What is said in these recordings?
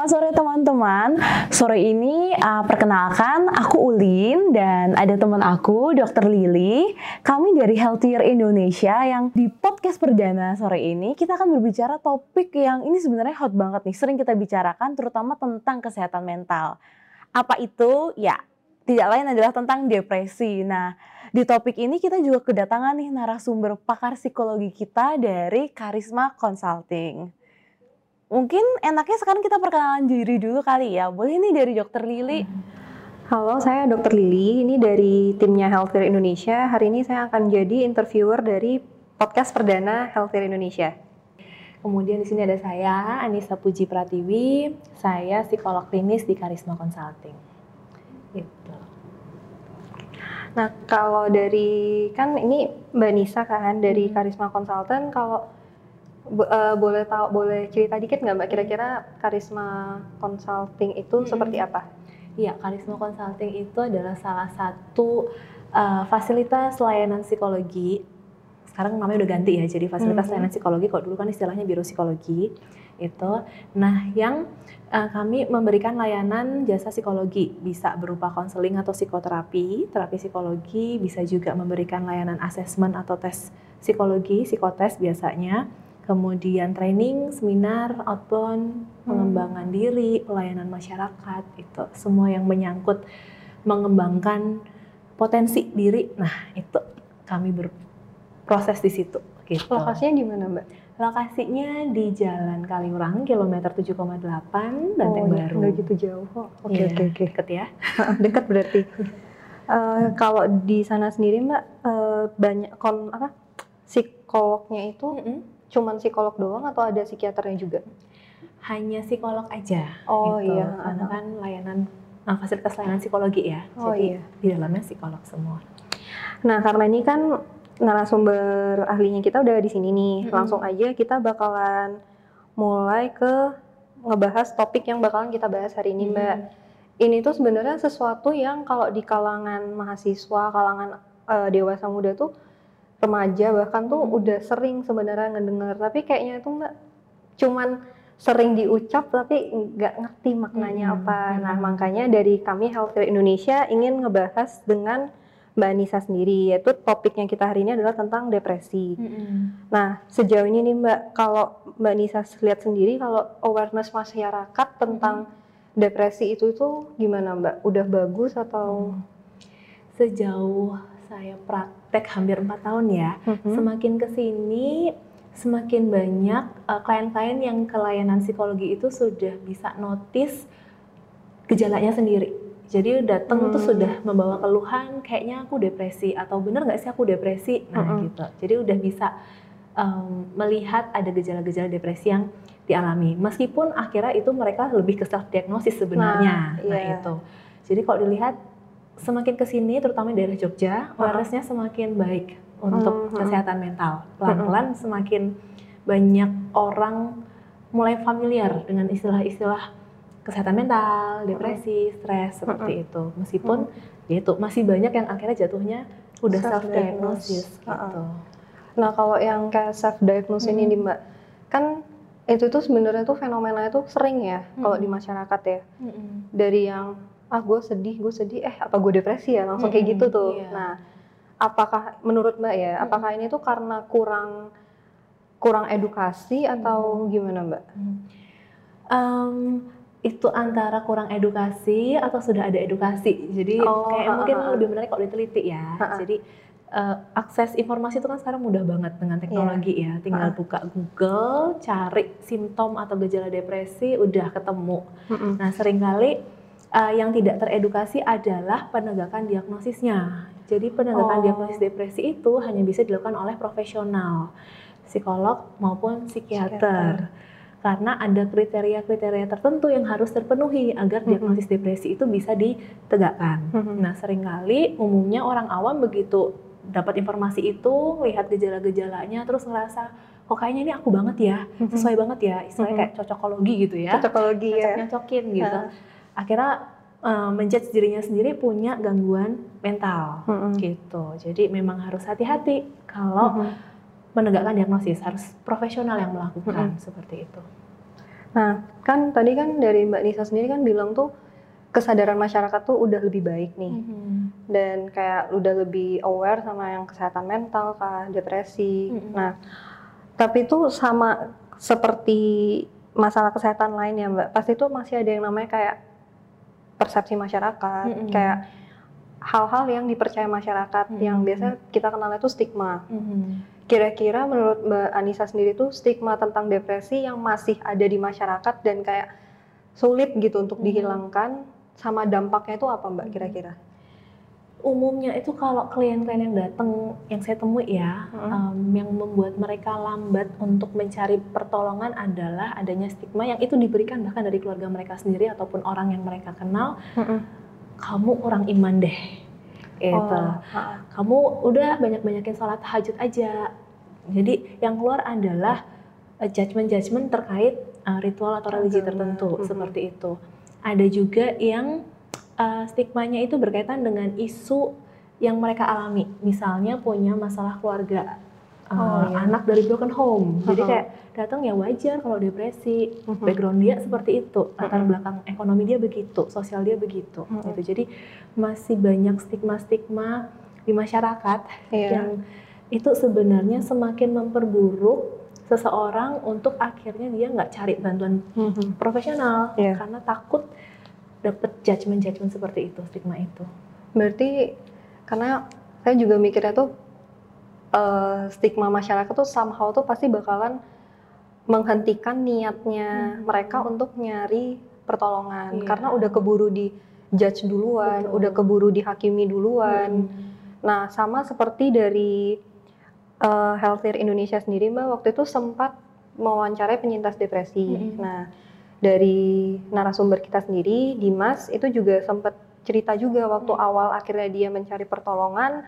Selamat sore teman-teman. Sore ini uh, perkenalkan aku Ulin dan ada teman aku Dr. Lili. Kami dari Healthier Indonesia yang di podcast perdana sore ini kita akan berbicara topik yang ini sebenarnya hot banget nih, sering kita bicarakan terutama tentang kesehatan mental. Apa itu? Ya, tidak lain adalah tentang depresi. Nah, di topik ini kita juga kedatangan nih narasumber pakar psikologi kita dari Karisma Consulting. Mungkin enaknya sekarang kita perkenalan diri dulu kali ya. Boleh nih dari Dokter Lili. Halo, saya Dokter Lili. Ini dari timnya Healthier Indonesia. Hari ini saya akan jadi interviewer dari podcast perdana Healthier Indonesia. Kemudian di sini ada saya, Anissa Puji Pratiwi. Saya psikolog klinis di Karisma Consulting. Gitu. Nah, kalau dari kan ini Mbak Nisa kan dari Karisma Consultant. Kalau Bo- uh, boleh tahu boleh cerita dikit nggak mbak kira-kira karisma consulting itu Hmm. seperti apa? Iya, Karisma Consulting itu adalah salah satu uh, fasilitas layanan psikologi. Sekarang namanya udah ganti ya, jadi fasilitas Mhm. layanan psikologi. Kalau dulu kan istilahnya biro psikologi itu. Nah, yang uh, kami memberikan layanan jasa psikologi bisa berupa konseling atau psikoterapi, terapi psikologi, bisa juga memberikan layanan asesmen atau tes psikologi, psikotes biasanya. Kemudian training, seminar, outbound, pengembangan diri, pelayanan masyarakat, itu semua yang menyangkut mengembangkan potensi diri. Nah, itu kami berproses di situ. Gitu. Lokasinya di mana mbak? Lokasinya di Jalan Kaliurang, kilometer 7,8, Banteng oh, iya, Baru. nggak gitu jauh. Oh, Oke Iya, oke oke. Deket ya. Dekat berarti. Eh, kalau di sana sendiri mbak eh, banyak kon apa psikolognya itu cuman psikolog doang atau ada psikiaternya juga? Hanya psikolog aja. Oh, gitu. iya. Karena kan layanan uh, fasilitas layanan psikologi ya. Oh, Jadi iya. di dalamnya psikolog semua. Nah karena ini kan narasumber ahlinya kita udah di sini nih, Mm-mm. langsung aja kita bakalan mulai ke ngebahas topik yang bakalan kita bahas hari ini mbak. Ini tuh sebenarnya sesuatu yang kalau di kalangan mahasiswa, kalangan eh, dewasa muda tuh remaja bahkan tuh Hmm. udah sering sebenarnya ngedenger, tapi kayaknya itu mbak cuman sering diucap tapi nggak ngerti maknanya Hmm, apa. Nah hmm. makanya dari kami Healthier Indonesia ingin ngebahas dengan Mbak Nisa sendiri, yaitu topiknya kita hari ini adalah tentang depresi. Nah, sejauh ini nih Mbak, kalau Mbak Nisa lihat sendiri, kalau awareness masyarakat tentang depresi itu itu gimana Mbak? Udah bagus atau? Sejauh saya praktek hampir empat tahun ya, Mhm. semakin ke sini semakin banyak uh, klien-klien yang ke layanan psikologi itu sudah bisa notice gejalanya sendiri. Jadi datang tuh Hmm. sudah membawa keluhan, kayaknya aku depresi atau bener nggak sih aku depresi? Nah Mm-mm. gitu. Jadi udah bisa um, melihat ada gejala-gejala depresi yang dialami. Meskipun akhirnya itu mereka lebih ke self diagnosis sebenarnya. Nah, Nah, iya. itu. Jadi kalau dilihat semakin ke sini, terutama daerah Jogja, awareness-nya semakin baik untuk Mhm. kesehatan mental. Pelan-pelan semakin banyak orang mulai familiar dengan istilah-istilah kesehatan mental, depresi, stres seperti itu. Meskipun ya itu masih banyak yang akhirnya jatuhnya udah self diagnosis gitu. Nah, kalau yang kayak self diagnose ini Mbak, kan itu tuh sebenarnya tuh fenomena itu sering ya kalau di masyarakat ya. Dari yang ah gue sedih, gue sedih, eh apa gue depresi ya, langsung kayak gitu tuh. iya. Nah, apakah menurut Mbak ya, apakah ini tuh karena kurang kurang edukasi atau gimana Mbak? Em, itu antara kurang edukasi atau sudah ada edukasi. Jadi Oh, kayak ha, mungkin ha. lebih menarik kalau diteliti ya. Ha, ha. Jadi eh, akses informasi itu kan sekarang mudah banget dengan teknologi ya. Tinggal Ha. buka Google, cari simptom atau gejala depresi, udah ketemu. Mm-mm. Nah, sering kali uh, yang tidak teredukasi adalah penegakan diagnosisnya. Jadi penegakan Oh. diagnosis depresi itu hanya bisa dilakukan oleh profesional, psikolog maupun psikiater. Psikiater. Karena ada kriteria-kriteria tertentu yang harus terpenuhi agar diagnosis depresi itu bisa ditegakkan. Nah, sering kali umumnya orang awam begitu dapat informasi itu, lihat gejala-gejalanya terus ngerasa kok kayaknya ini aku banget ya, sesuai banget ya, istilahnya kayak cocokologi gitu ya Cocokologi ya. nyocok-nyocokin gitu. Ha. Akhirnya uh, menjudge dirinya sendiri punya gangguan mental Mm-mm. gitu. Jadi memang harus hati-hati kalau Mhm. menegakkan diagnosis, harus profesional yang melakukan seperti itu. Nah, kan tadi kan dari Mbak Nisa sendiri kan bilang tuh kesadaran masyarakat tuh udah lebih baik nih. Mm-hmm. Dan kayak udah lebih aware sama yang kesehatan mental kah, depresi. Mm-hmm. Nah, tapi itu sama seperti masalah kesehatan lain ya Mbak. Pasti itu masih ada yang namanya kayak persepsi masyarakat, mm-hmm. kayak hal-hal yang dipercaya masyarakat mm-hmm. yang biasa kita kenal itu stigma. Kira-kira menurut Mbak Anissa sendiri tuh stigma tentang depresi yang masih ada di masyarakat dan kayak sulit gitu untuk hmm. dihilangkan sama dampaknya itu apa Mbak kira-kira? Umumnya itu kalau klien-klien yang datang yang saya temui ya, hmm. um, yang membuat mereka lambat untuk mencari pertolongan adalah adanya stigma yang itu diberikan bahkan dari keluarga mereka sendiri ataupun orang yang mereka kenal. Hmm. Kamu orang iman deh gitu. Oh, Kamu udah banyak-banyakin sholat tahajud aja. Jadi yang keluar adalah uh, judgement-judgement terkait uh, ritual atau religi tertentu mm -hmm. seperti itu. Ada juga yang uh, stigmanya itu berkaitan dengan isu yang mereka alami. Misalnya punya masalah keluarga uh, iya. anak dari broken home. Jadi kayak datang ya wajar kalau depresi. Uh -huh. Background dia seperti itu, latar belakang ekonomi dia begitu, sosial dia begitu. Uh -huh. Gitu. Jadi masih banyak stigma-stigma di masyarakat yeah. yang itu sebenarnya semakin memperburuk seseorang untuk akhirnya dia nggak cari bantuan -huh. profesional yeah. karena takut dapat judgement-judgement seperti itu, stigma itu. Berarti karena saya juga mikirnya tuh uh, stigma masyarakat tuh somehow tuh pasti bakalan menghentikan niatnya hmm. mereka untuk nyari pertolongan yeah. karena udah keburu di judge duluan, Betul. udah keburu dihakimi duluan. Hmm. Nah, sama seperti dari uh, Healthier Indonesia sendiri, Mbak, waktu itu sempat mewawancarai penyintas depresi. Hmm. Nah, dari narasumber kita sendiri, Dimas, itu juga sempat cerita juga waktu hmm. awal akhirnya dia mencari pertolongan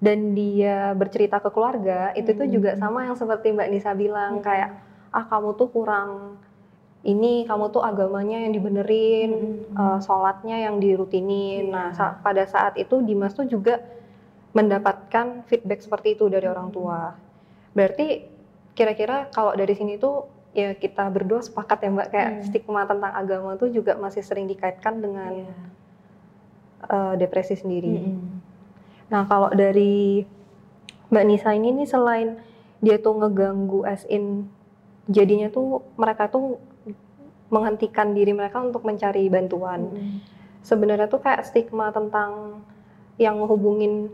dan dia bercerita ke keluarga itu tuh juga hmm. sama yang seperti Mbak Nisa bilang hmm. kayak ah kamu tuh kurang ini kamu tuh agamanya yang dibenerin hmm. uh, sholatnya yang dirutinin yeah. nah sa pada saat itu Dimas tuh juga mendapatkan feedback seperti itu dari orang tua berarti kira-kira kalau dari sini tuh ya kita berdua sepakat ya mbak kayak hmm. stigma tentang agama tuh juga masih sering dikaitkan dengan yeah. Iya. uh, depresi sendiri. Hmm. Nah kalau dari Mbak Nisa ini nih selain dia tuh ngeganggu as in jadinya tuh mereka tuh menghentikan diri mereka untuk mencari bantuan. Hmm. Sebenarnya tuh kayak stigma tentang yang menghubungin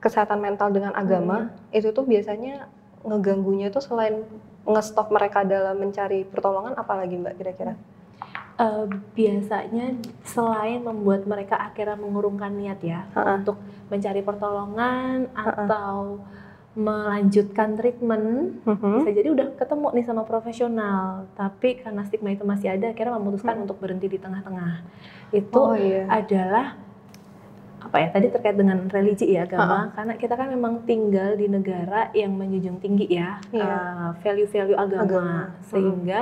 kesehatan mental dengan agama hmm. itu tuh biasanya ngeganggunya tuh selain ngestop mereka dalam mencari pertolongan apalagi Mbak kira-kira? uh, biasanya selain membuat mereka akhirnya mengurungkan niat ya uh -uh. untuk mencari pertolongan uh -uh. atau melanjutkan treatment uh -huh. bisa jadi udah ketemu nih sama profesional tapi karena stigma itu masih ada akhirnya memutuskan uh -huh. untuk berhenti di tengah-tengah itu oh, iya. adalah apa ya tadi terkait dengan religi ya agama uh -huh. karena kita kan memang tinggal di negara yang menjunjung tinggi ya iya. uh, value-value agama, agama. sehingga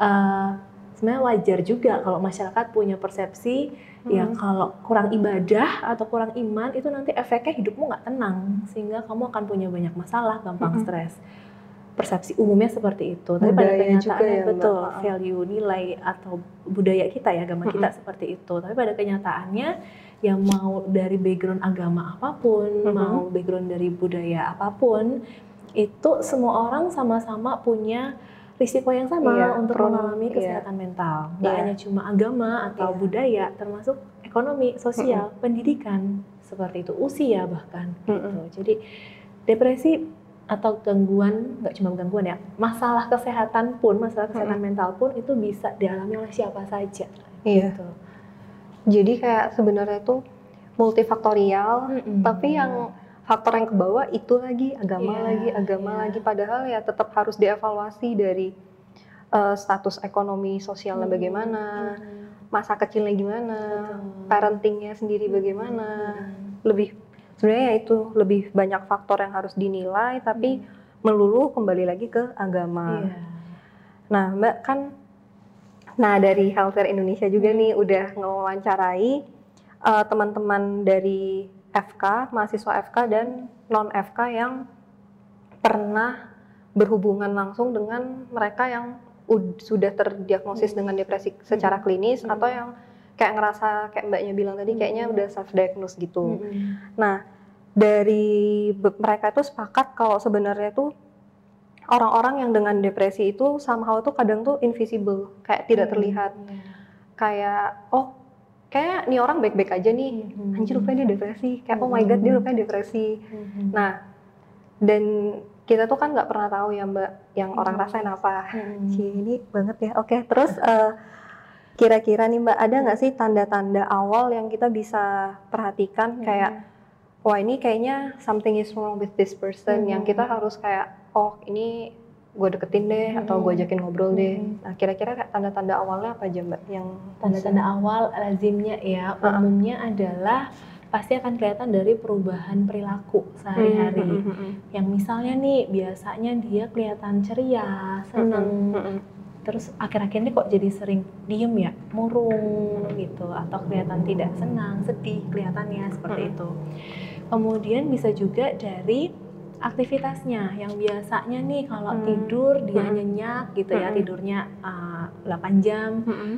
uh, sebenarnya wajar juga kalau masyarakat punya persepsi ya hmm. ya kalau kurang ibadah atau kurang iman itu nanti efeknya hidupmu nggak tenang sehingga kamu akan punya banyak masalah gampang hmm. stres persepsi umumnya seperti itu tapi pada kenyataannya ya, betul Mbak. value nilai atau budaya kita ya agama kita hmm. seperti itu tapi pada kenyataannya yang mau dari background agama apa pun hmm. mau background dari budaya apa pun itu semua orang sama-sama punya risiko yang sama iya, untuk prone, mengalami iya. kesehatan iya. mental. Nggak iya. hanya cuma agama atau iya. budaya, termasuk ekonomi, sosial, mm -hmm. pendidikan, seperti itu, usia bahkan. Mm -hmm. gitu. Jadi depresi atau gangguan, nggak cuma gangguan ya, masalah kesehatan pun, masalah kesehatan mm -hmm. mental pun itu bisa dialami oleh siapa saja. Iya. Gitu. Jadi kayak sebenarnya itu multifaktorial, mm -hmm. tapi yang faktor yang ke bawah itu lagi agama yeah, lagi agama yeah. lagi padahal ya tetap harus dievaluasi dari uh, status ekonomi sosialnya hmm. bagaimana hmm. masa kecilnya gimana hmm. parentingnya sendiri bagaimana hmm. lebih sebenarnya ya itu lebih banyak faktor yang harus dinilai tapi hmm. melulu kembali lagi ke agama yeah. nah mbak kan nah dari Healthcare Indonesia juga hmm. nih udah ngewawancarai uh, teman-teman dari FK, mahasiswa FK dan non FK yang pernah berhubungan langsung dengan mereka yang ud- sudah terdiagnosis Hmm. dengan depresi secara klinis Hmm. atau yang kayak ngerasa kayak mbaknya bilang tadi kayaknya Hmm. udah self diagnose gitu. Mm-mm. Nah, dari be- mereka itu sepakat kalau sebenarnya tuh orang-orang yang dengan depresi itu somehow tuh kadang tuh invisible, kayak tidak terlihat. Iya. Kayak oh, kayak nih orang baik-baik aja nih. Mhm. Anjir rupanya dia depresi. Kayak oh my god dia rupanya depresi. Mhm. Nah, dan kita tuh kan nggak pernah tahu ya Mbak yang orang Mhm. rasain apa. Cie, ini banget ya. Oke, terus eh, kira-kira nih Mbak ada nggak sih tanda-tanda awal yang kita bisa perhatikan Mhm. kayak wah ini kayaknya something is wrong with this person yang Mhm. kita harus kayak oh ini gue deketin deh atau gue ajakin ngobrol deh. Mhm. Nah kira-kira tanda-tanda awalnya apa aja Mbak yang Tanda-tanda awal lazimnya ya, Uh-uh. umumnya adalah pasti akan kelihatan dari perubahan perilaku sehari-hari. Mhm, mhm, mhm. Yang misalnya nih, biasanya dia kelihatan ceria, seneng, Mhm, mhm. terus akhir-akhir ini kok jadi sering diem ya, murung gitu, atau kelihatan tidak senang, sedih kelihatannya seperti itu. Kemudian bisa juga dari aktivitasnya yang biasanya nih kalau Hmm. tidur dia Mm. nyenyak gitu ya, Mm-mm. tidurnya uh, 8 jam, Mhm.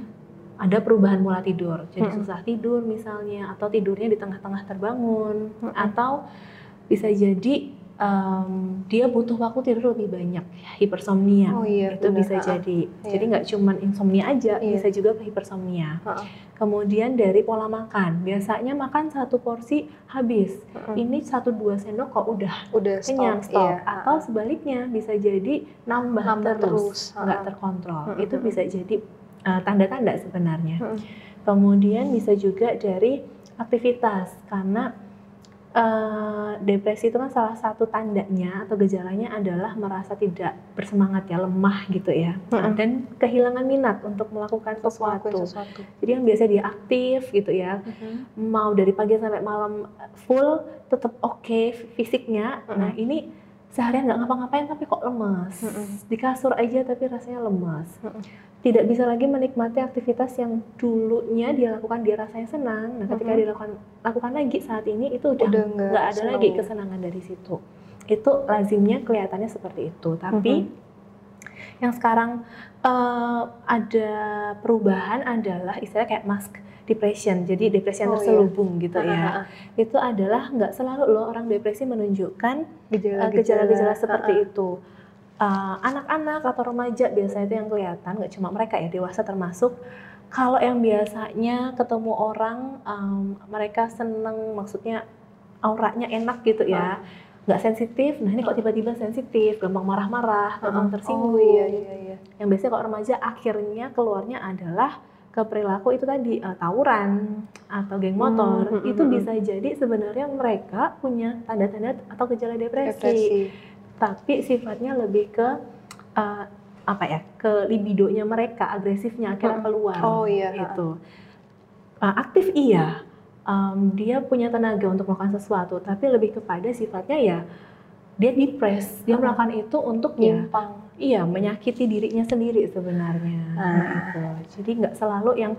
ada perubahan pola tidur, jadi Mm-mm. susah tidur misalnya, atau tidurnya di tengah-tengah terbangun, Mm-mm. atau bisa jadi em, dia butuh waktu tidur lebih banyak, hipersomnia. Oh iya, itu bisa Ha-ha. jadi. Iya. Jadi nggak cuman insomnia aja, Iya. bisa juga ke hipersomnia. Ha-ha. Kemudian dari pola makan, biasanya makan satu porsi habis. Mhm. Ini satu dua sendok kok udah udah stop, kenyang stop. iya. Atau sebaliknya bisa jadi nambah, Nambah terus, nggak terkontrol. Mm-mm. Itu bisa jadi uh, tanda-tanda sebenarnya. Mhm. Kemudian bisa juga dari aktivitas karena uh, depresi itu kan salah satu tandanya atau gejalanya adalah merasa tidak bersemangat ya, lemah gitu ya. Mm-mm. dan kehilangan minat untuk melakukan sesuatu. sesuatu. Jadi yang biasa dia aktif gitu ya, mau dari pagi sampai malam full tetap oke fisiknya. Mm-mm. Nah, ini seharian nggak ngapa-ngapain tapi kok lemes. Mm-mm. Di kasur aja tapi rasanya lemes. Mm-mm. Tidak bisa lagi menikmati aktivitas yang dulunya dia lakukan dia rasanya senang. Nah, ketika Mm-mm. dilakukan lakukan lagi saat ini itu udah nggak ada senang lagi kesenangan dari situ. Itu lazimnya kelihatannya seperti itu. Tapi Mm-hmm. yang sekarang eh, ada perubahan adalah istilahnya kayak mask depression. Jadi depresi yang Oh, iya. terselubung gitu ya. Itu adalah nggak selalu loh orang depresi menunjukkan eh, Gejala-gejala gejala-gejala seperti itu. Uh, anak-anak atau remaja biasanya itu yang kelihatan, nggak cuma mereka ya, dewasa termasuk. Kalau yang biasanya ketemu orang, um, mereka seneng, maksudnya auranya enak gitu ya, nggak sensitif. Nah ini kok tiba-tiba sensitif, gampang marah-marah, gampang tersinggung. Oh iya iya iya. Yang biasanya kalau remaja akhirnya keluarnya adalah ke perilaku itu tadi uh, tawuran atau geng motor. Hmm, hmm, itu hmm, bisa jadi sebenarnya mereka punya tanda-tanda atau gejala Depresi. tapi sifatnya lebih ke uh, apa ya ke libidonya mereka agresifnya akhirnya Mm-mm. keluar Oh, iya, itu Uh, aktif iya Um, dia punya tenaga untuk melakukan sesuatu tapi lebih kepada sifatnya ya dia depres dia melakukan itu untuk ya Nyimpang. Iya menyakiti dirinya sendiri sebenarnya Ah. nah, itu jadi nggak selalu yang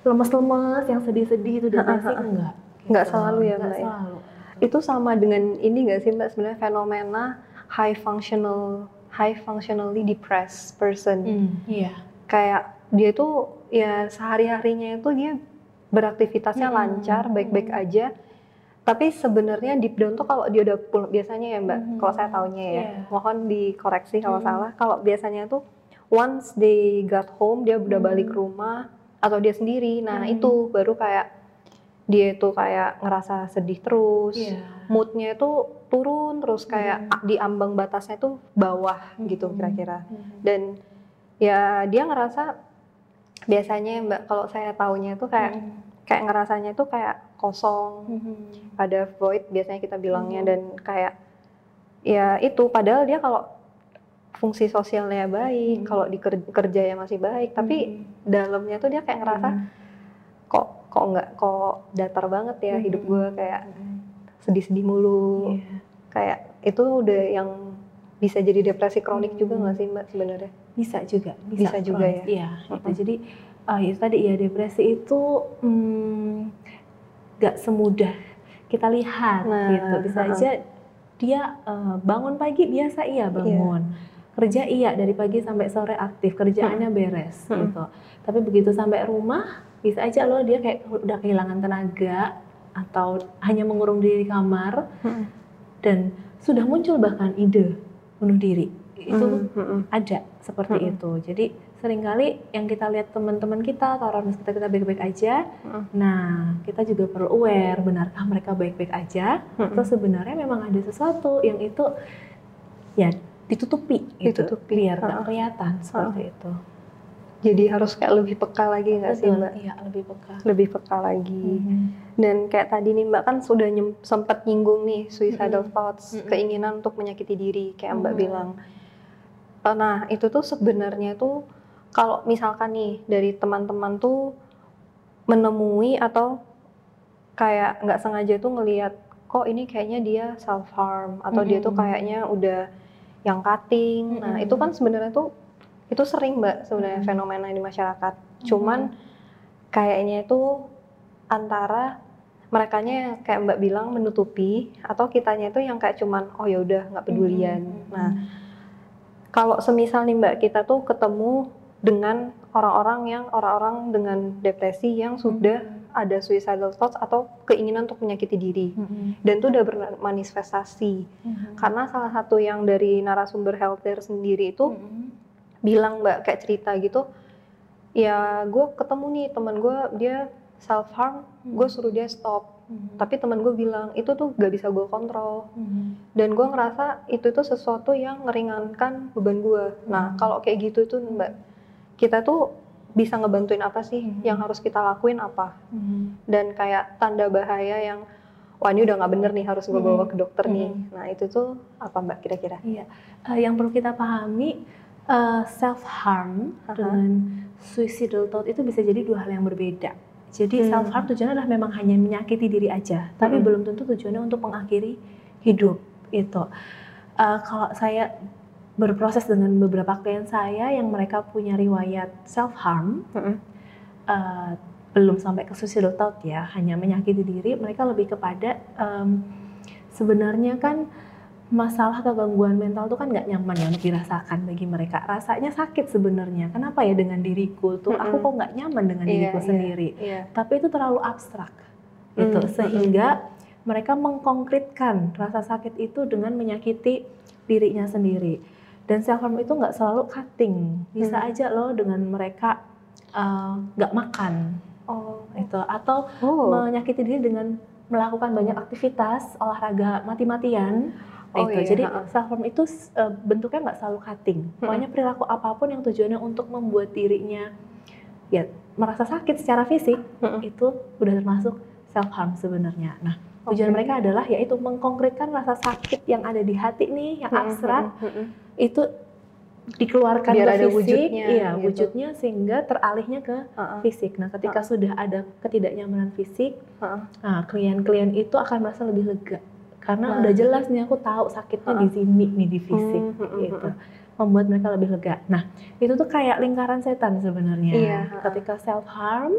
lemes-lemes yang sedih-sedih itu depresi enggak Nggak Gitu. selalu ya, Mbak, ya? selalu Itu sama dengan ini nggak sih Mbak sebenarnya fenomena high functional high functionally depressed person. Hmm, iya Kayak dia tuh ya sehari-harinya itu dia beraktivitasnya Hmm. lancar, baik-baik aja. Tapi sebenarnya deep down tuh kalau dia udah pulang biasanya ya Mbak, Mhm. kalau saya taunya ya, Iya. mohon dikoreksi kalau Mhm. salah. Kalau biasanya tuh once they got home dia udah Mhm. balik ke rumah atau dia sendiri, nah Mhm. itu baru kayak dia itu kayak ngerasa sedih terus, Iya. moodnya itu turun terus kayak Mhm. a- di ambang batasnya tuh bawah gitu Mhm. kira-kira. Mhm. Dan ya dia ngerasa biasanya Mbak kalau saya taunya itu kayak Mhm. Kayak ngerasanya itu kayak kosong, Mhm. ada void biasanya kita bilangnya Mhm. dan kayak ya itu padahal dia kalau fungsi sosialnya baik, Mhm. kalau di ker- kerjanya masih baik, tapi Mhm. dalamnya tuh dia kayak ngerasa kok kok nggak kok datar banget ya Mhm. hidup gue kayak Mhm. sedih-sedih mulu, Iya. kayak itu udah yang bisa jadi depresi kronik juga Hmm. nggak sih mbak sebenarnya? bisa juga Bisa juga kronik. ya? iya gitu. Mm-mm. jadi uh, itu tadi ya depresi itu hmm, nggak semudah kita lihat Nah, gitu bisa uh-uh. aja dia uh, bangun pagi biasa iya bangun kerja iya dari pagi sampai sore aktif kerjaannya beres Hmm. gitu tapi begitu sampai rumah bisa aja loh dia kayak udah kehilangan tenaga atau hanya mengurung diri di kamar Hmm. dan sudah muncul bahkan ide bunuh diri itu Hmm, hmm, ada seperti Mm-mm. itu jadi sering kali yang kita lihat teman-teman kita atau orang sekitar kita baik-baik aja nah kita juga perlu aware benarkah mereka baik-baik aja atau sebenarnya memang ada sesuatu yang itu ya ditutupi gitu, Ditutupi. biar nggak kelihatan seperti itu Jadi harus kayak lebih peka lagi nggak sih Mbak? iya lebih peka Lebih peka lagi. Mhm. Dan kayak tadi nih Mbak kan sudah nyem- sempat nyinggung nih suicidal Mm-mm. thoughts, Mm-mm. keinginan untuk menyakiti diri kayak Mbak Mhm. bilang. Eh, Nah itu tuh sebenarnya tuh kalau misalkan nih dari teman-teman tuh menemui atau kayak nggak sengaja tuh ngelihat kok ini kayaknya dia self harm atau dia tuh kayaknya udah yang cutting. Nah Mm-mm. itu kan sebenarnya tuh itu sering Mbak sebenarnya Mm. fenomena di masyarakat. Cuman kayaknya itu antara merekanya yang kayak Mbak bilang menutupi atau kitanya itu yang kayak cuman oh ya udah nggak pedulian. Mhm. Nah, kalau semisal nih Mbak kita tuh ketemu dengan orang-orang yang orang-orang dengan depresi yang sudah ada suicidal thoughts atau keinginan untuk menyakiti diri Mhm. dan itu udah bermanifestasi. Mhm. Karena salah satu yang dari narasumber healthcare sendiri itu Mhm. bilang mbak kayak cerita gitu ya gue ketemu nih teman gue dia self harm gue suruh dia stop Mhm. tapi teman gue bilang itu tuh gak bisa gue kontrol Mhm. dan gue ngerasa itu tuh sesuatu yang meringankan beban gue nah Hmm. kalau kayak gitu tuh mbak kita tuh bisa ngebantuin apa sih Hmm. yang harus kita lakuin apa Mhm. dan kayak tanda bahaya yang wah ini udah nggak bener nih harus gue bawa Hmm. ke dokter nih Hmm. nah itu tuh apa mbak kira-kira Iya, Eh, yang perlu kita pahami self harm Aha. dengan suicidal thought itu bisa jadi dua hal yang berbeda. Jadi Hmm. self harm tujuannya adalah memang hanya menyakiti diri aja, tapi Mm-mm. belum tentu tujuannya untuk mengakhiri hidup itu. Eh, kalau saya berproses dengan beberapa klien saya yang mereka punya riwayat self harm, Mm-mm. eh, belum sampai ke suicidal thought ya, hanya menyakiti diri, mereka lebih kepada em, sebenarnya kan masalah atau gangguan mental itu kan nggak nyaman ya untuk dirasakan bagi mereka. Rasanya sakit sebenarnya. Kenapa ya dengan diriku tuh aku kok nggak nyaman dengan Iya, diriku iya. sendiri. iya Tapi itu terlalu abstrak. Gitu. Mm, Sehingga mereka mengkonkretkan rasa sakit itu dengan menyakiti dirinya sendiri. Dan self harm itu nggak selalu cutting. Bisa Hmm. aja loh dengan mereka eh, nggak makan oh itu atau oh menyakiti diri dengan melakukan banyak aktivitas olahraga mati-matian Oh itu. iya, Jadi self harm itu uh, bentuknya nggak selalu cutting. Pokoknya perilaku apa pun yang tujuannya untuk membuat dirinya ya merasa sakit secara fisik Mm-mm. itu udah termasuk self harm sebenarnya. Nah, tujuan Oke. mereka adalah yaitu mengkonkretkan rasa sakit yang ada di hati nih yang Mm-mm, abstrak. Itu dikeluarkan Biar ke ada fisik, wujudnya, iya gitu. wujudnya sehingga teralihnya ke Ha-ha, fisik. Nah, ketika sudah ada ketidaknyamanan fisik, ha-ha. Nah, klien-klien itu akan merasa lebih lega karena Nah. udah jelas nih aku tahu sakitnya di sini nih di fisik Hmm, hmm, gitu. hmm. Membuat mereka lebih lega. Nah, itu tuh kayak lingkaran setan sebenarnya. Iya, ha-ha. Ketika self harm,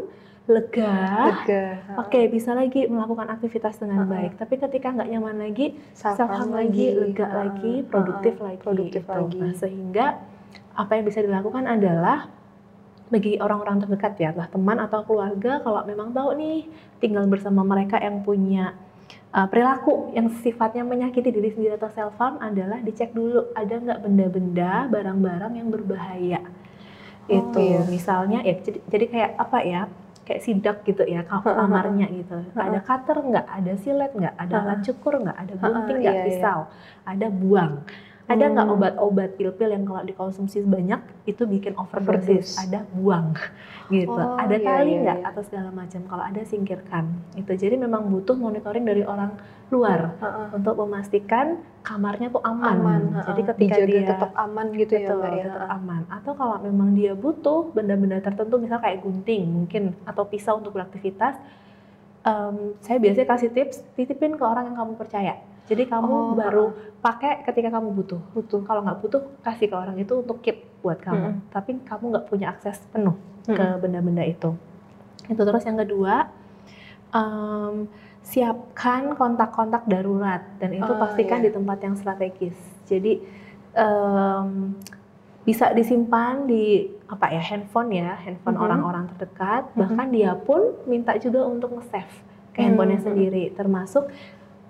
lega, lega oke bisa lagi melakukan aktivitas dengan Ha-ha. baik. Tapi ketika nggak nyaman lagi, self harm lagi, lega Ha-ha, lagi, ha-ha. produktif lagi. produktif gitu. lagi Nah, sehingga apa yang bisa dilakukan adalah bagi orang-orang terdekat ya, entah teman atau keluarga, kalau memang tahu nih tinggal bersama mereka yang punya uh, perilaku yang sifatnya menyakiti diri sendiri atau self harm adalah dicek dulu ada nggak benda-benda, barang-barang yang berbahaya. Oh, itu iya. misalnya ya jadi, jadi kayak apa ya? Kayak sidak gitu ya kamarnya gitu. Ada cutter nggak? Ada silet nggak? Ada alat cukur nggak? Ada gunting nggak? iya, iya. Pisau? Ada buang. Ada nggak Hmm. obat-obat pil-pil yang kalau dikonsumsi banyak itu bikin overdosis? Ada buang, gitu. Oh, ada iya, tali iya, nggak iya. atau segala macam? Kalau ada singkirkan. Itu jadi memang butuh monitoring dari orang luar Ha-ha. untuk memastikan kamarnya tuh aman. aman Jadi ha-ha. ketika Dijaga dia tetap aman gitu ya Betul, mbak ya tetap aman. Atau kalau memang dia butuh benda-benda tertentu, misal kayak gunting mungkin atau pisau untuk beraktivitas, em, saya biasanya kasih tips titipin ke orang yang kamu percaya. Jadi kamu Oh, baru pakai ketika kamu butuh. butuh Kalau nggak butuh, kasih ke orang itu untuk keep buat kamu. Mm-mm. Tapi kamu nggak punya akses penuh ke Mm-mm. benda-benda itu. Itu terus yang kedua, em, siapkan kontak-kontak darurat dan itu Oh, pastikan iya. di tempat yang strategis. Jadi um, bisa disimpan di apa ya handphone ya handphone orang-orang terdekat Mhm. bahkan dia pun minta juga untuk nge-save ke handphonenya sendiri termasuk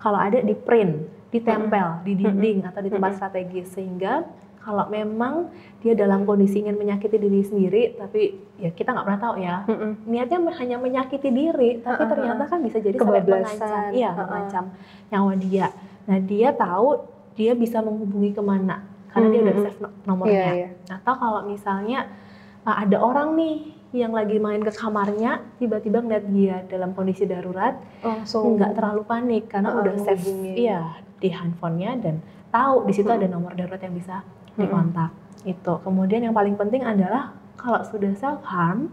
kalau ada di print ditempel di dinding atau di tempat strategis sehingga kalau memang dia dalam kondisi ingin menyakiti diri sendiri tapi ya kita nggak pernah tahu ya. Mm-mm. niatnya hanya menyakiti diri tapi Ha-ha. ternyata kan bisa jadi sampai mengancam. Iya Ha-ha. mengancam nyawa dia. Nah dia tahu dia bisa menghubungi ke mana karena dia udah save no- nomornya. Iya, iya. atau kalau misalnya uh, ada orang nih yang lagi main ke kamarnya tiba-tiba ngeliat dia dalam kondisi darurat Langsung nggak terlalu panik karena Ha-ha, udah save menghubungi. iya di handphonenya dan tahu di situ ada nomor darurat yang bisa dikontak itu kemudian yang paling penting adalah kalau sudah self harm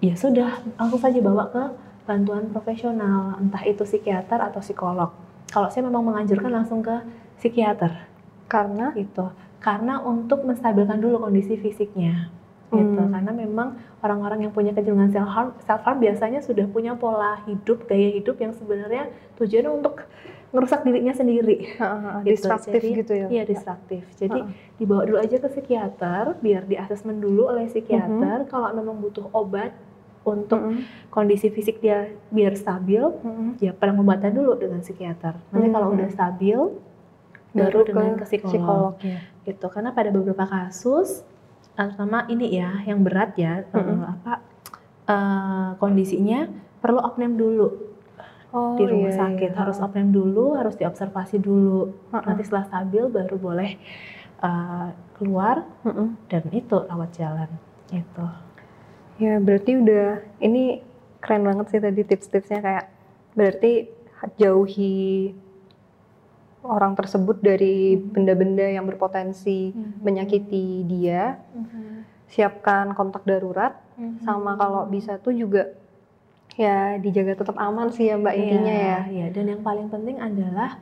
ya sudah langsung saja bawa ke bantuan profesional entah itu psikiater atau psikolog. Kalau saya memang menganjurkan langsung ke psikiater. Karena? Gitu. Karena untuk menstabilkan dulu kondisi fisiknya gitu Hmm. karena memang orang-orang yang punya kecenderungan self harm self harm biasanya sudah punya pola hidup gaya hidup yang sebenarnya tujuannya untuk ngerusak dirinya sendiri ha-ha, Gitu, distraktif jadi- gitu ya. iya distraktif jadi Ha-ha. dibawa dulu aja ke psikiater biar di asesmen dulu oleh psikiater Mm-hmm. kalau memang butuh obat untuk Mm-mm. kondisi fisik dia biar stabil Mm-mm. ya pengobatan dulu dengan psikiater nanti kalau Mhm. udah stabil baru dengan ke psikolog psikolognya. gitu karena pada beberapa kasus terutama ini ya yang berat ya eh, Mm-mm. apa eh, kondisinya perlu opname dulu Oh, di rumah iya, sakit iya. harus opname dulu harus diobservasi dulu Ha-ha. nanti setelah stabil baru boleh eh, keluar Mm-mm. dan itu rawat jalan itu Ya berarti udah ini keren banget sih tadi tips-tipsnya kayak berarti jauhi orang tersebut dari Mhm. benda-benda yang berpotensi menyakiti dia, siapkan kontak darurat, sama kalau bisa tuh juga ya dijaga tetap aman sih ya Mbak intinya Iya, ya. iya. dan yang paling penting adalah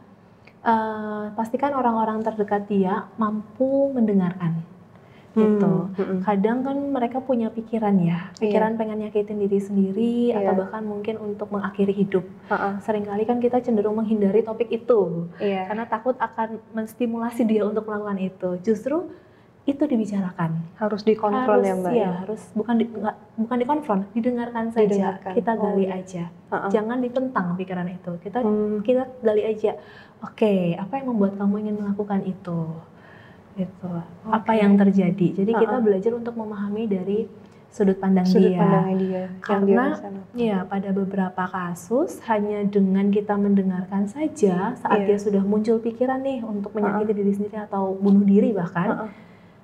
eh, pastikan orang-orang terdekat dia mampu mendengarkan gitu Hmm, mm-mm. kadang kan mereka punya pikiran ya pikiran pengen nyakitin diri sendiri atau Iya. bahkan mungkin untuk mengakhiri hidup Ha-ha, sering kali kan kita cenderung menghindari topik itu Iya. karena takut akan menstimulasi dia untuk melakukan itu justru itu dibicarakan harus dikontrol harus ya Mbak. ya, harus bukan di, nggak- bukan dikonfront didengarkan saja Didengarkan. kita Oh, gali iya. aja Ha-ha. jangan ditentang pikiran itu kita Hmm, kita gali aja oke apa yang membuat kamu ingin melakukan itu gitu apa Oke. yang terjadi jadi kita Ha-ha. belajar untuk memahami dari sudut pandang sudut dia dia dia Karena rasain. ya pada beberapa kasus hanya dengan kita mendengarkan saja saat Iya. dia sudah muncul pikiran nih untuk menyakiti diri sendiri atau bunuh diri bahkan Ha-ha.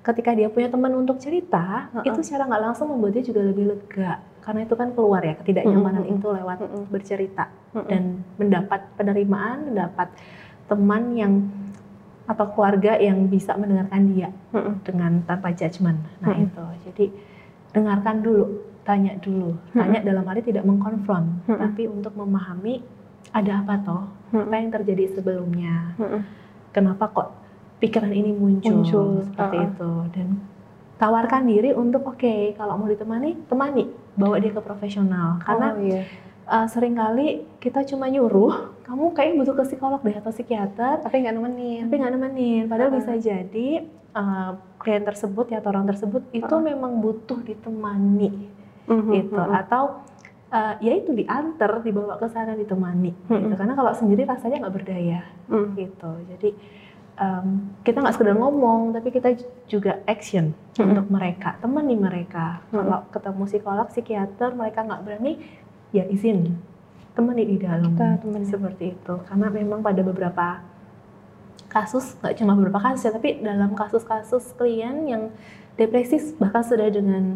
ketika dia punya teman untuk cerita Ha-ha. itu secara nggak langsung membuat dia juga lebih lega karena itu kan keluar ya ketidaknyamanan Mm-mm. itu lewat Mm-mm. bercerita Mm-mm. dan mendapat penerimaan, mendapat teman yang atau keluarga yang bisa mendengarkan dia Mm-mm. dengan tanpa judgement. Nah Mm-mm. itu, jadi dengarkan dulu, tanya dulu, tanya dalam arti tidak mengkonfront, Mm-mm. tapi untuk memahami ada apa toh, Mm-mm. apa yang terjadi sebelumnya, Mm-mm. kenapa kok pikiran ini muncul, Muncul, seperti uh-uh. itu dan tawarkan diri untuk oke kalau mau ditemani temani bawa dia ke profesional karena oh, iya. uh, sering kali kita cuma nyuruh kamu kayaknya butuh ke psikolog deh atau psikiater tapi nggak nemenin. tapi nggak nemenin padahal Uh-uh. bisa jadi uh, klien tersebut ya atau orang tersebut itu Uh-uh. memang butuh ditemani Mhm, gitu mhm. atau uh, ya itu diantar dibawa ke sana ditemani gitu Mm-mm. karena kalau sendiri rasanya nggak berdaya Mm. gitu jadi um, kita nggak sekedar ngomong tapi kita juga action Mm-mm. untuk mereka temani mereka Mm-mm. kalau ketemu psikolog psikiater mereka nggak berani ya izin temani di dalam Kita temenin. seperti itu karena memang pada beberapa kasus nggak cuma beberapa kasus ya tapi dalam kasus-kasus klien yang depresi bahkan sudah dengan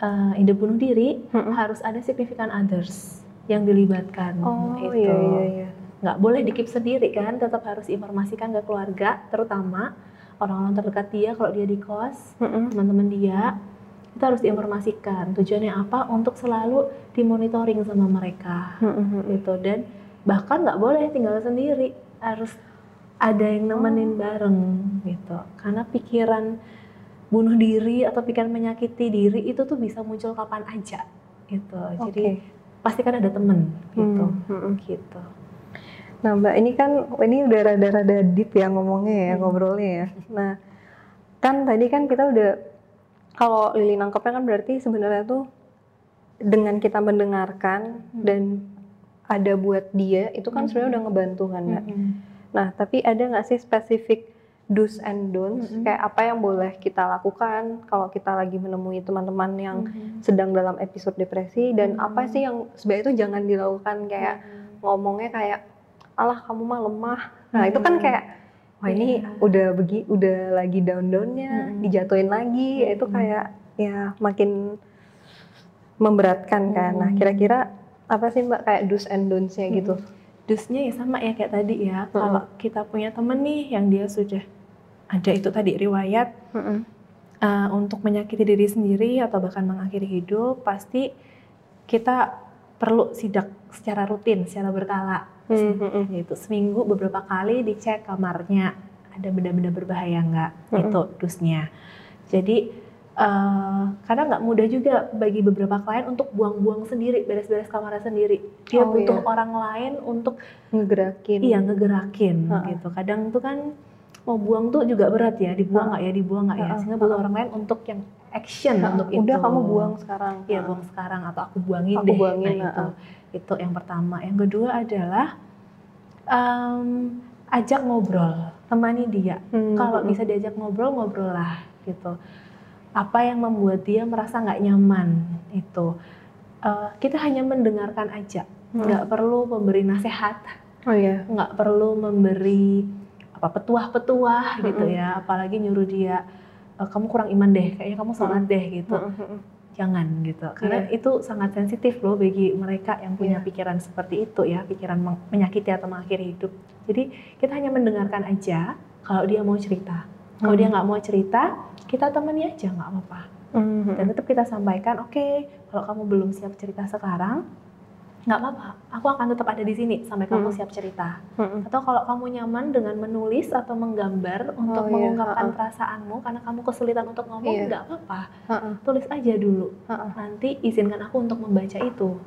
uh, ide bunuh diri Mm-mm. harus ada significant others yang dilibatkan Oh itu iya iya iya. nggak boleh dikip sendiri kan tetap harus informasikan ke keluarga terutama orang-orang terdekat dia kalau dia di kos Mm-mm. teman-teman dia itu harus diinformasikan tujuannya apa untuk selalu dimonitoring sama mereka Mm-mm. gitu dan bahkan nggak boleh tinggal sendiri harus ada yang nemenin Oh. bareng gitu karena pikiran bunuh diri atau pikiran menyakiti diri itu tuh bisa muncul kapan aja gitu jadi Oke. pasti kan ada temen gitu Hmm, mm-mm. gitu Nah Mbak, ini kan ini udah rada-rada deep ya ngomongnya ya, hmm. ngobrolnya ya. Nah, kan tadi kan kita udah kalau Lili nangkepnya kan berarti sebenarnya tuh dengan kita mendengarkan hmm. dan ada buat dia itu kan hmm. sebenarnya udah ngebantu kan Mbak. Hmm. Nah, tapi ada nggak sih spesifik do's and don'ts mm -hmm. kayak apa yang boleh kita lakukan kalau kita lagi menemui teman-teman yang mm -hmm. sedang dalam episode depresi dan mm -hmm. apa sih yang sebenarnya itu jangan dilakukan kayak mm -hmm. ngomongnya kayak alah kamu mah lemah nah mm -hmm. itu kan kayak wah ini yeah. udah begi udah lagi down-downnya mm -hmm. dijatuhin lagi mm -hmm. itu kayak ya makin memberatkan kan nah kira-kira apa sih mbak kayak do's and don'ts-nya gitu dusnya ya sama ya kayak tadi ya. Hmm. Kalau kita punya temen nih yang dia sudah ada itu tadi riwayat mm -hmm. uh, untuk menyakiti diri sendiri atau bahkan mengakhiri hidup pasti kita perlu sidak secara rutin secara berkala -hmm. gitu. seminggu beberapa kali dicek kamarnya ada benda-benda berbahaya nggak? Mm -hmm. itu dusnya jadi uh, karena nggak mudah juga bagi beberapa klien untuk buang-buang sendiri beres-beres kamarnya sendiri. Dia oh, butuh iya. orang lain untuk ngegerakin. Iya ngegerakin uh -uh. gitu. Kadang tuh kan mau buang tuh juga berat ya dibuang nggak ya dibuang nggak ya. Sehingga butuh orang lain untuk yang action untuk itu udah kamu buang sekarang iya buang sekarang atau aku buangin aku deh. buangin, nah, itu itu yang pertama. Yang kedua adalah um, ajak ngobrol. Temani dia. Hmm. kalau hmm. bisa diajak ngobrol ngobrol lah gitu. Apa yang membuat dia merasa nggak nyaman itu. Uh, kita hanya mendengarkan aja. Hmm. nggak hmm. perlu memberi nasihat. Oh iya. Nggak perlu memberi apa petuah-petuah gitu ya. Apalagi nyuruh dia e, kamu kurang iman deh kayaknya kamu sholat deh gitu. Jangan gitu. Karena yeah. itu sangat sensitif loh bagi mereka yang punya yeah. pikiran seperti itu ya pikiran menyakiti atau mengakhiri hidup. Jadi kita hanya mendengarkan aja kalau dia mau cerita. Kalau dia nggak mau cerita kita temani aja nggak apa-apa. Dan tetap kita sampaikan oke okay, kalau kamu belum siap cerita sekarang nggak apa-apa, aku akan tetap ada di sini sampai kamu hmm. siap cerita. Hmm. Atau kalau kamu nyaman dengan menulis atau menggambar oh, untuk iya. mengungkapkan perasaanmu karena kamu kesulitan untuk ngomong, iya. nggak apa-apa, tulis aja dulu. Nanti izinkan aku untuk membaca itu,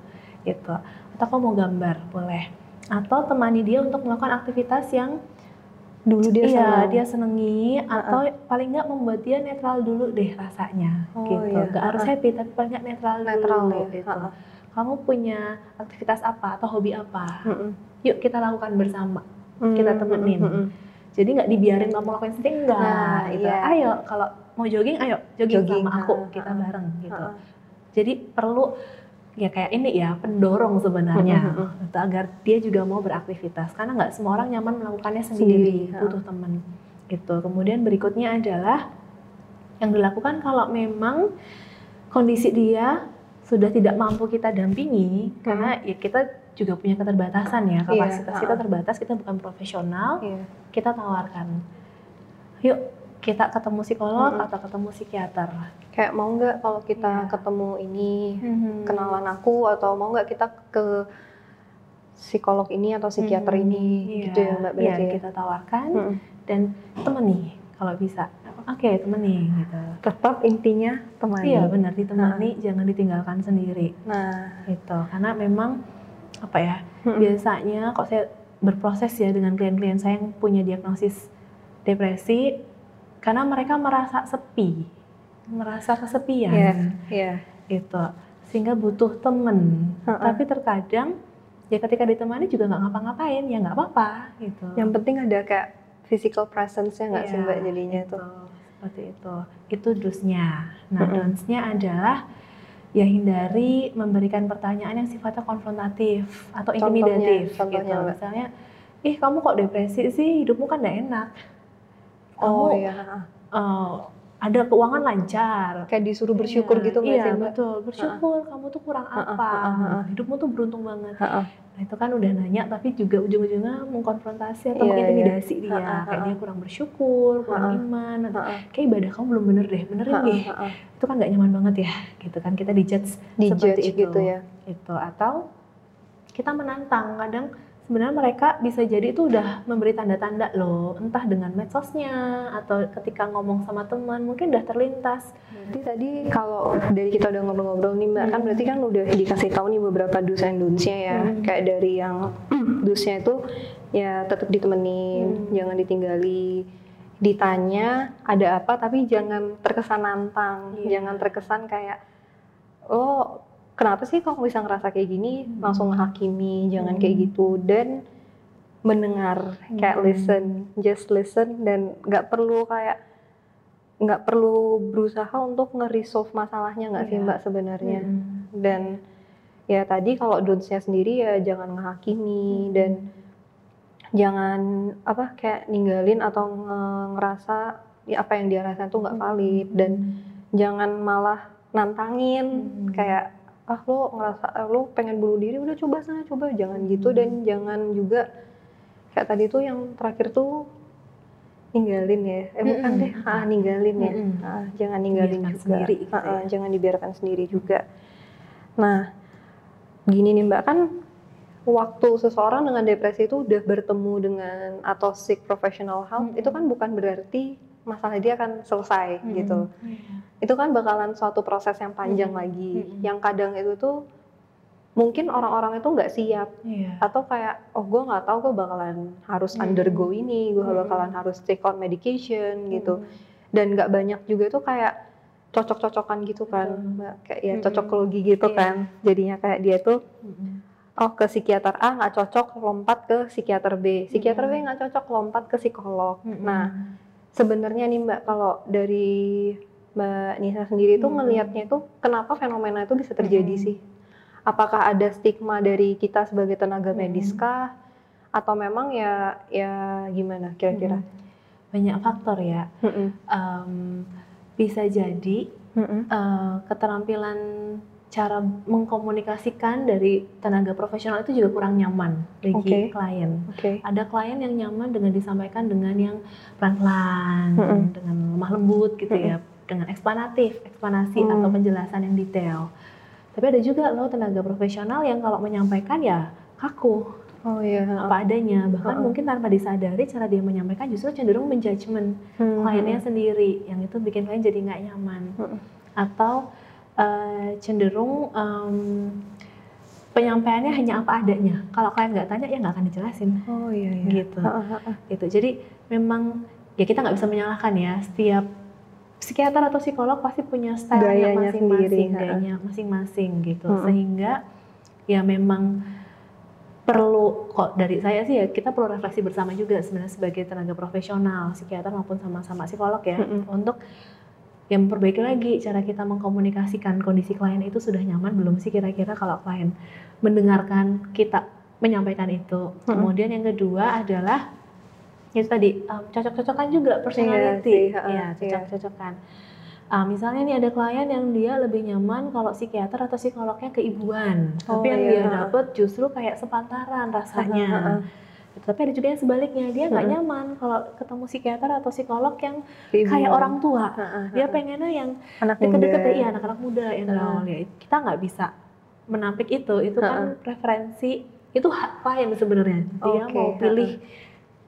gitu. Atau kamu mau gambar, boleh. Atau temani dia untuk melakukan aktivitas yang dulu dia iya, senang. dia senengi atau paling nggak membuat dia netral dulu deh rasanya, oh, gitu. Iya. Gak harus happy tapi paling nggak netral, netral dulu, ya. gitu kamu punya aktivitas apa atau hobi apa mm-hmm. yuk kita lakukan bersama mm-hmm. kita temenin mm-hmm. jadi nggak dibiarin kamu lakuin sendiri enggak nah, gitu iya. ayo kalau mau jogging ayo jogging, jogging sama aku ha, kita bareng gitu ha. jadi perlu ya kayak ini ya pendorong sebenarnya mm-hmm. agar dia juga mau beraktivitas karena nggak semua orang nyaman melakukannya sendiri, sendiri butuh teman gitu kemudian berikutnya adalah yang dilakukan kalau memang kondisi dia sudah tidak mampu kita dampingi hmm. karena ya kita juga punya keterbatasan ya iya, kapasitas yeah. kita terbatas kita bukan profesional yeah. kita tawarkan yuk kita ketemu psikolog hmm. atau ketemu psikiater kayak mau nggak kalau kita yeah. ketemu ini hmm. kenalan aku atau mau nggak kita ke psikolog ini atau psikiater hmm. ini yeah. gitu ya mbak berarti yeah, ya? kita tawarkan hmm. dan temani kalau bisa oke okay, temani gitu tetap intinya temani iya benar ditemani nah. jangan ditinggalkan sendiri nah itu karena memang apa ya hmm. biasanya kok saya berproses ya dengan klien-klien saya yang punya diagnosis depresi karena mereka merasa sepi merasa kesepian yeah, yeah. itu sehingga butuh temen uh -uh. tapi terkadang ya ketika ditemani juga nggak ngapa-ngapain ya nggak apa-apa gitu yang penting ada kayak physical presence-nya nggak yeah, sih mbak jadinya itu. tuh seperti itu. Itu dusnya. Nah, mm -hmm. donsnya adalah ya hindari memberikan pertanyaan yang sifatnya konfrontatif atau intimidatif contohnya, gitu. Contohnya, Misalnya, ih kamu kok depresi sih, hidupmu kan gak enak. Kamu oh, iya. uh, ada keuangan lancar. Kayak disuruh bersyukur iya, gitu nggak iya, sih? Iya betul, bersyukur. Uh -uh. Kamu tuh kurang apa? Uh -uh. Uh -uh. Hidupmu tuh beruntung banget. Uh -uh. Nah itu kan udah nanya, tapi juga ujung-ujungnya mengkonfrontasi atau yeah, mengintimidasi yeah. dia. Uh -uh. Kayak dia kurang bersyukur, kurang uh -uh. iman. Atau, uh -uh. Kayak ibadah kamu belum bener deh, benerin uh -uh. deh. Uh -uh. Itu kan nggak nyaman banget ya, gitu kan kita dijudge di seperti itu. gitu ya. Itu atau kita menantang kadang sebenarnya mereka bisa jadi itu udah memberi tanda-tanda loh, entah dengan medsosnya atau ketika ngomong sama teman mungkin udah terlintas. Jadi tadi kalau dari kita udah ngobrol-ngobrol nih mbak, hmm. kan berarti kan udah dikasih tahu nih beberapa do's and don'ts-nya ya, hmm. kayak dari yang do's-nya itu ya tetap ditemenin, hmm. jangan ditinggali. Ditanya ada apa, tapi jangan terkesan nantang, yeah. jangan terkesan kayak oh kenapa sih kamu bisa ngerasa kayak gini, hmm. langsung menghakimi, jangan hmm. kayak gitu dan mendengar kayak hmm. listen, just listen dan nggak perlu kayak nggak perlu berusaha untuk nge-resolve masalahnya nggak yeah. sih iya. mbak sebenarnya hmm. dan ya tadi kalau don'ts-nya sendiri ya jangan menghakimi hmm. dan jangan apa kayak ninggalin atau ngerasa ya apa yang dia rasain tuh nggak valid hmm. dan jangan malah nantangin hmm. kayak ah lo ngerasa ah, lo pengen bunuh diri udah coba sana coba. Jangan gitu dan jangan juga kayak tadi tuh yang terakhir tuh ninggalin ya. Eh bukan deh ah ninggalin ya. Mm -hmm. ah, jangan ninggalin juga. sendiri gitu ah, ya. jangan dibiarkan sendiri juga. Nah gini nih mbak kan waktu seseorang dengan depresi itu udah bertemu dengan atau seek professional help mm -hmm. itu kan bukan berarti masalah dia akan selesai mm -hmm. gitu yeah. itu kan bakalan suatu proses yang panjang mm -hmm. lagi mm -hmm. yang kadang itu tuh mungkin orang-orang itu nggak siap yeah. atau kayak oh gue nggak tahu gue bakalan harus mm. undergo ini gue mm. bakalan harus take on medication mm. gitu dan nggak banyak juga tuh kayak cocok-cocokan gitu kan mm. kayak ya cocokologi gitu yeah. kan jadinya kayak dia tuh mm. oh ke psikiater A nggak cocok lompat ke psikiater B psikiater B nggak cocok lompat ke psikolog mm. nah sebenarnya nih mbak kalau dari mbak Nisa sendiri tuh mm. ngelihatnya itu kenapa fenomena itu bisa terjadi mm. sih? Apakah ada stigma dari kita sebagai tenaga medis kah? Atau memang ya ya gimana kira-kira? Banyak faktor ya. Um, bisa jadi uh, keterampilan cara mengkomunikasikan dari tenaga profesional itu juga kurang nyaman bagi okay. klien. Okay. Ada klien yang nyaman dengan disampaikan dengan yang pelan-pelan, mm -hmm. dengan lemah lembut gitu mm -hmm. ya, dengan eksplanatif, eksplanasi mm. atau penjelasan yang detail. Tapi ada juga loh tenaga profesional yang kalau menyampaikan ya kaku. Oh iya. Apa adanya. Bahkan uh mungkin tanpa disadari cara dia menyampaikan justru cenderung menjudgment hmm. kliennya sendiri. Yang itu bikin klien jadi nggak nyaman. Hmm. Atau uh, cenderung um, penyampaiannya hanya apa adanya. Kalau klien nggak tanya ya nggak akan dijelasin. Oh iya. iya. Gitu. Uh, uh, uh. Gitu. Jadi memang ya kita nggak bisa menyalahkan ya setiap psikiater atau psikolog pasti punya style masing-masing, gayanya masing-masing gitu. Hmm. Sehingga ya memang perlu kok dari saya sih ya kita perlu refleksi bersama juga sebenarnya sebagai tenaga profesional psikiater maupun sama-sama psikolog ya hmm. untuk yang memperbaiki lagi cara kita mengkomunikasikan kondisi klien itu sudah nyaman belum sih kira-kira kalau klien mendengarkan kita menyampaikan itu. Hmm. Kemudian yang kedua adalah itu tadi um, cocok-cocokan juga personality iya, ya cocok-cocokan uh, misalnya nih ada klien yang dia lebih nyaman kalau psikiater atau psikolognya keibuan oh, tapi yang iya. dia dapat justru kayak sepantaran rasanya uh, uh, uh. Tapi ada juga yang sebaliknya dia nggak uh, nyaman kalau ketemu psikiater atau psikolog yang keibuan. kayak orang tua uh, uh, uh, dia pengennya yang deket-deket ya anak-anak muda yang uh. ya kita nggak bisa menampik itu itu kan preferensi itu hak klien sebenarnya dia okay, mau pilih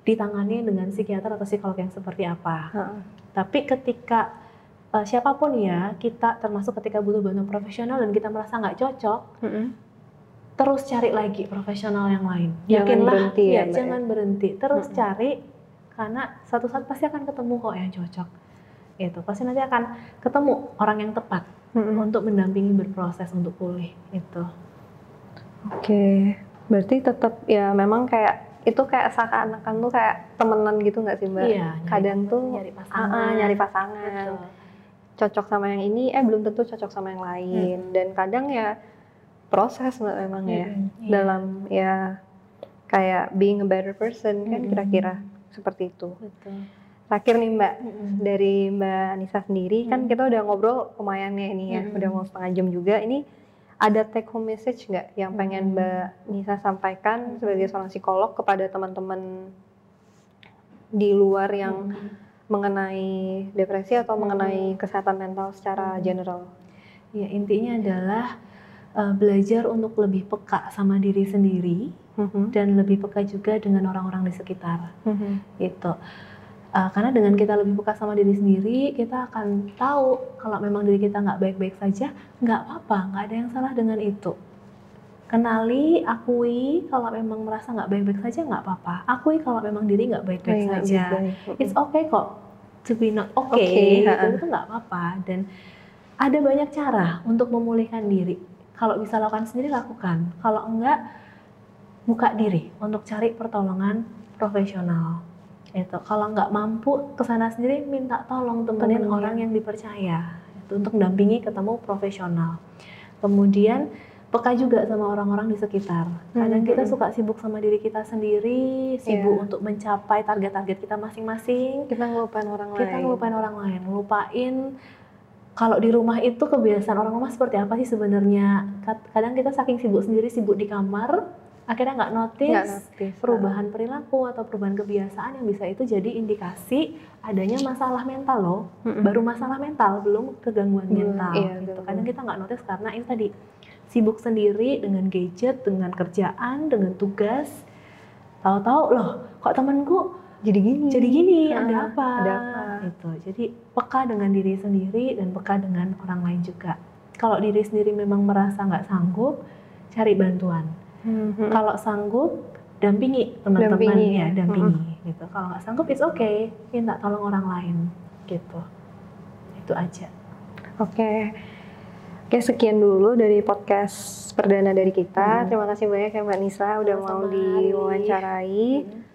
ditangani dengan psikiater atau psikolog yang seperti apa. Hmm. Tapi ketika uh, siapa pun ya kita termasuk ketika butuh bantuan profesional dan kita merasa nggak cocok, hmm. Terus cari lagi profesional yang lain. Jangan Yakinlah, berhenti ya, ya, ya? jangan berhenti. Terus hmm. cari karena satu saat pasti akan ketemu kok yang cocok. Itu pasti nanti akan ketemu orang yang tepat hmm. untuk mendampingi berproses untuk pulih itu. Oke, berarti tetap ya memang kayak itu kayak seakan-akan tuh kayak temenan gitu nggak sih mbak? Iya. Kadang tuh nyari pasangan, uh, nyari pasangan, Betul. cocok sama yang ini, eh belum tentu cocok sama yang lain. Hmm. Dan kadang ya proses mbak memang ya iya. dalam ya kayak being a better person kan hmm. kira-kira seperti itu. Betul. Terakhir nih mbak hmm. dari mbak Nisa sendiri kan hmm. kan kita udah ngobrol lumayan ya ini ya, hmm. udah mau setengah jam juga ini ada take home message nggak yang pengen hmm. Mbak Nisa sampaikan sebagai seorang psikolog kepada teman-teman di luar yang hmm. mengenai depresi atau mengenai kesehatan mental secara general? Ya intinya adalah uh, belajar untuk lebih peka sama diri sendiri hmm. dan lebih peka juga dengan orang-orang di sekitar. Hmm. Itu Uh, karena dengan kita lebih peka sama diri sendiri, kita akan tahu kalau memang diri kita nggak baik-baik saja, nggak apa-apa, nggak ada yang salah dengan itu. kenali, akui kalau memang merasa nggak baik-baik saja nggak apa-apa. Akui kalau memang diri nggak baik-baik saja. Baik. It's okay kok to be not okay, okay. itu, itu nggak apa-apa. Dan ada banyak cara untuk memulihkan diri. Kalau bisa lakukan sendiri lakukan. Kalau enggak buka diri untuk cari pertolongan profesional. Itu kalau nggak mampu ke sana sendiri minta tolong temenin orang yang dipercaya. Itu untuk dampingi ketemu profesional. Kemudian peka juga sama orang-orang di sekitar. Kadang kita hmm. suka sibuk sama diri kita sendiri, sibuk yeah. untuk mencapai target-target kita masing-masing. Kita ngelupain orang kita lain. Kita ngelupain orang lain, ngelupain kalau di rumah itu kebiasaan orang rumah seperti apa sih sebenarnya? Kadang kita saking sibuk sendiri, sibuk di kamar, akhirnya nggak notice, notice perubahan nah. perilaku atau perubahan kebiasaan yang bisa itu jadi indikasi adanya masalah mental loh. Mm -hmm. Baru masalah mental, belum kegangguan hmm, mental. Iya, gitu. Kadang kita nggak notice karena ini tadi sibuk sendiri dengan gadget, dengan kerjaan, dengan tugas. Tahu-tahu loh, kok temanku jadi gini. Jadi gini, nah, ada apa? Ada apa? Itu. Jadi peka dengan diri sendiri dan peka dengan orang lain juga. Kalau diri sendiri memang merasa nggak sanggup, cari bantuan. Hmm. Kalau sanggup, dampingi teman-teman ya, dampingi hmm. gitu. Kalau nggak sanggup, it's okay, minta tolong orang lain gitu. Itu aja. Oke. Okay. Oke sekian dulu dari podcast perdana dari kita. Hmm. Terima kasih banyak ya Mbak Nisa udah Sama mau diwawancarai. Hmm.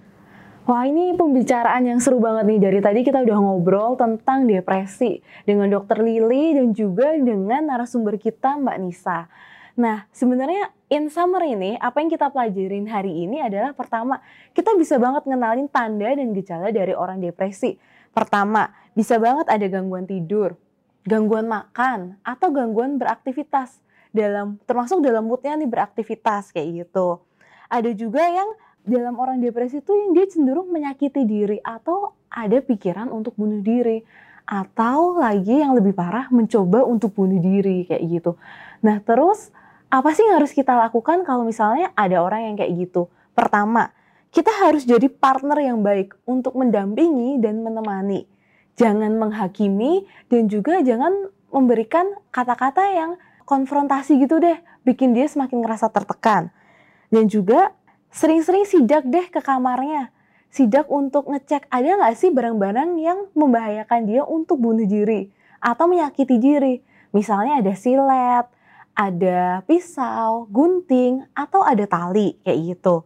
Wah ini pembicaraan yang seru banget nih dari tadi kita udah ngobrol tentang depresi dengan Dokter Lili dan juga dengan narasumber kita Mbak Nisa. Nah sebenarnya in summary ini apa yang kita pelajarin hari ini adalah pertama kita bisa banget ngenalin tanda dan gejala dari orang depresi. Pertama bisa banget ada gangguan tidur, gangguan makan atau gangguan beraktivitas dalam termasuk dalam moodnya nih beraktivitas kayak gitu. Ada juga yang dalam orang depresi itu yang dia cenderung menyakiti diri atau ada pikiran untuk bunuh diri atau lagi yang lebih parah mencoba untuk bunuh diri kayak gitu. Nah, terus apa sih yang harus kita lakukan kalau misalnya ada orang yang kayak gitu? Pertama, kita harus jadi partner yang baik untuk mendampingi dan menemani jangan menghakimi dan juga jangan memberikan kata-kata yang konfrontasi gitu deh, bikin dia semakin ngerasa tertekan. Dan juga sering-sering sidak deh ke kamarnya. Sidak untuk ngecek ada nggak sih barang-barang yang membahayakan dia untuk bunuh diri atau menyakiti diri. Misalnya ada silet, ada pisau, gunting, atau ada tali kayak gitu.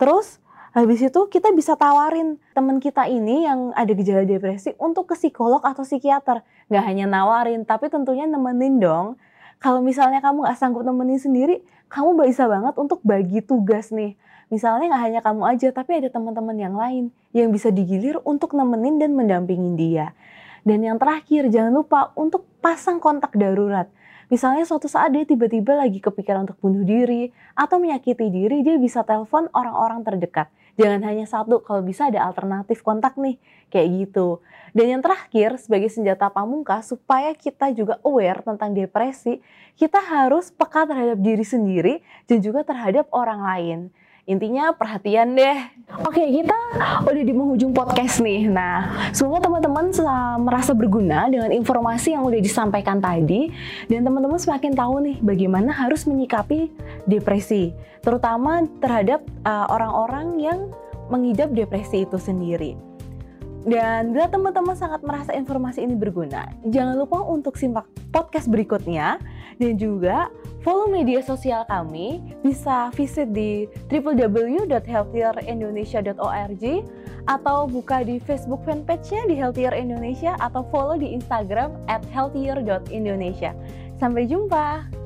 Terus Habis itu kita bisa tawarin teman kita ini yang ada gejala depresi untuk ke psikolog atau psikiater. Gak hanya nawarin, tapi tentunya nemenin dong. Kalau misalnya kamu gak sanggup nemenin sendiri, kamu bisa banget untuk bagi tugas nih. Misalnya gak hanya kamu aja, tapi ada teman-teman yang lain yang bisa digilir untuk nemenin dan mendampingin dia. Dan yang terakhir, jangan lupa untuk pasang kontak darurat. Misalnya suatu saat dia tiba-tiba lagi kepikiran untuk bunuh diri atau menyakiti diri, dia bisa telepon orang-orang terdekat jangan hanya satu kalau bisa ada alternatif kontak nih kayak gitu dan yang terakhir sebagai senjata pamungkas supaya kita juga aware tentang depresi kita harus peka terhadap diri sendiri dan juga terhadap orang lain Intinya perhatian deh. Oke, kita udah di penghujung podcast nih. Nah, semoga teman-teman merasa berguna dengan informasi yang udah disampaikan tadi dan teman-teman semakin tahu nih bagaimana harus menyikapi depresi, terutama terhadap uh, orang-orang uh, yang mengidap depresi itu sendiri. Dan bila teman-teman sangat merasa informasi ini berguna, jangan lupa untuk simak podcast berikutnya dan juga follow media sosial kami. Bisa visit di www.healthierindonesia.org atau buka di Facebook fanpage-nya di Healthier Indonesia atau follow di Instagram at healthier.indonesia. Sampai jumpa!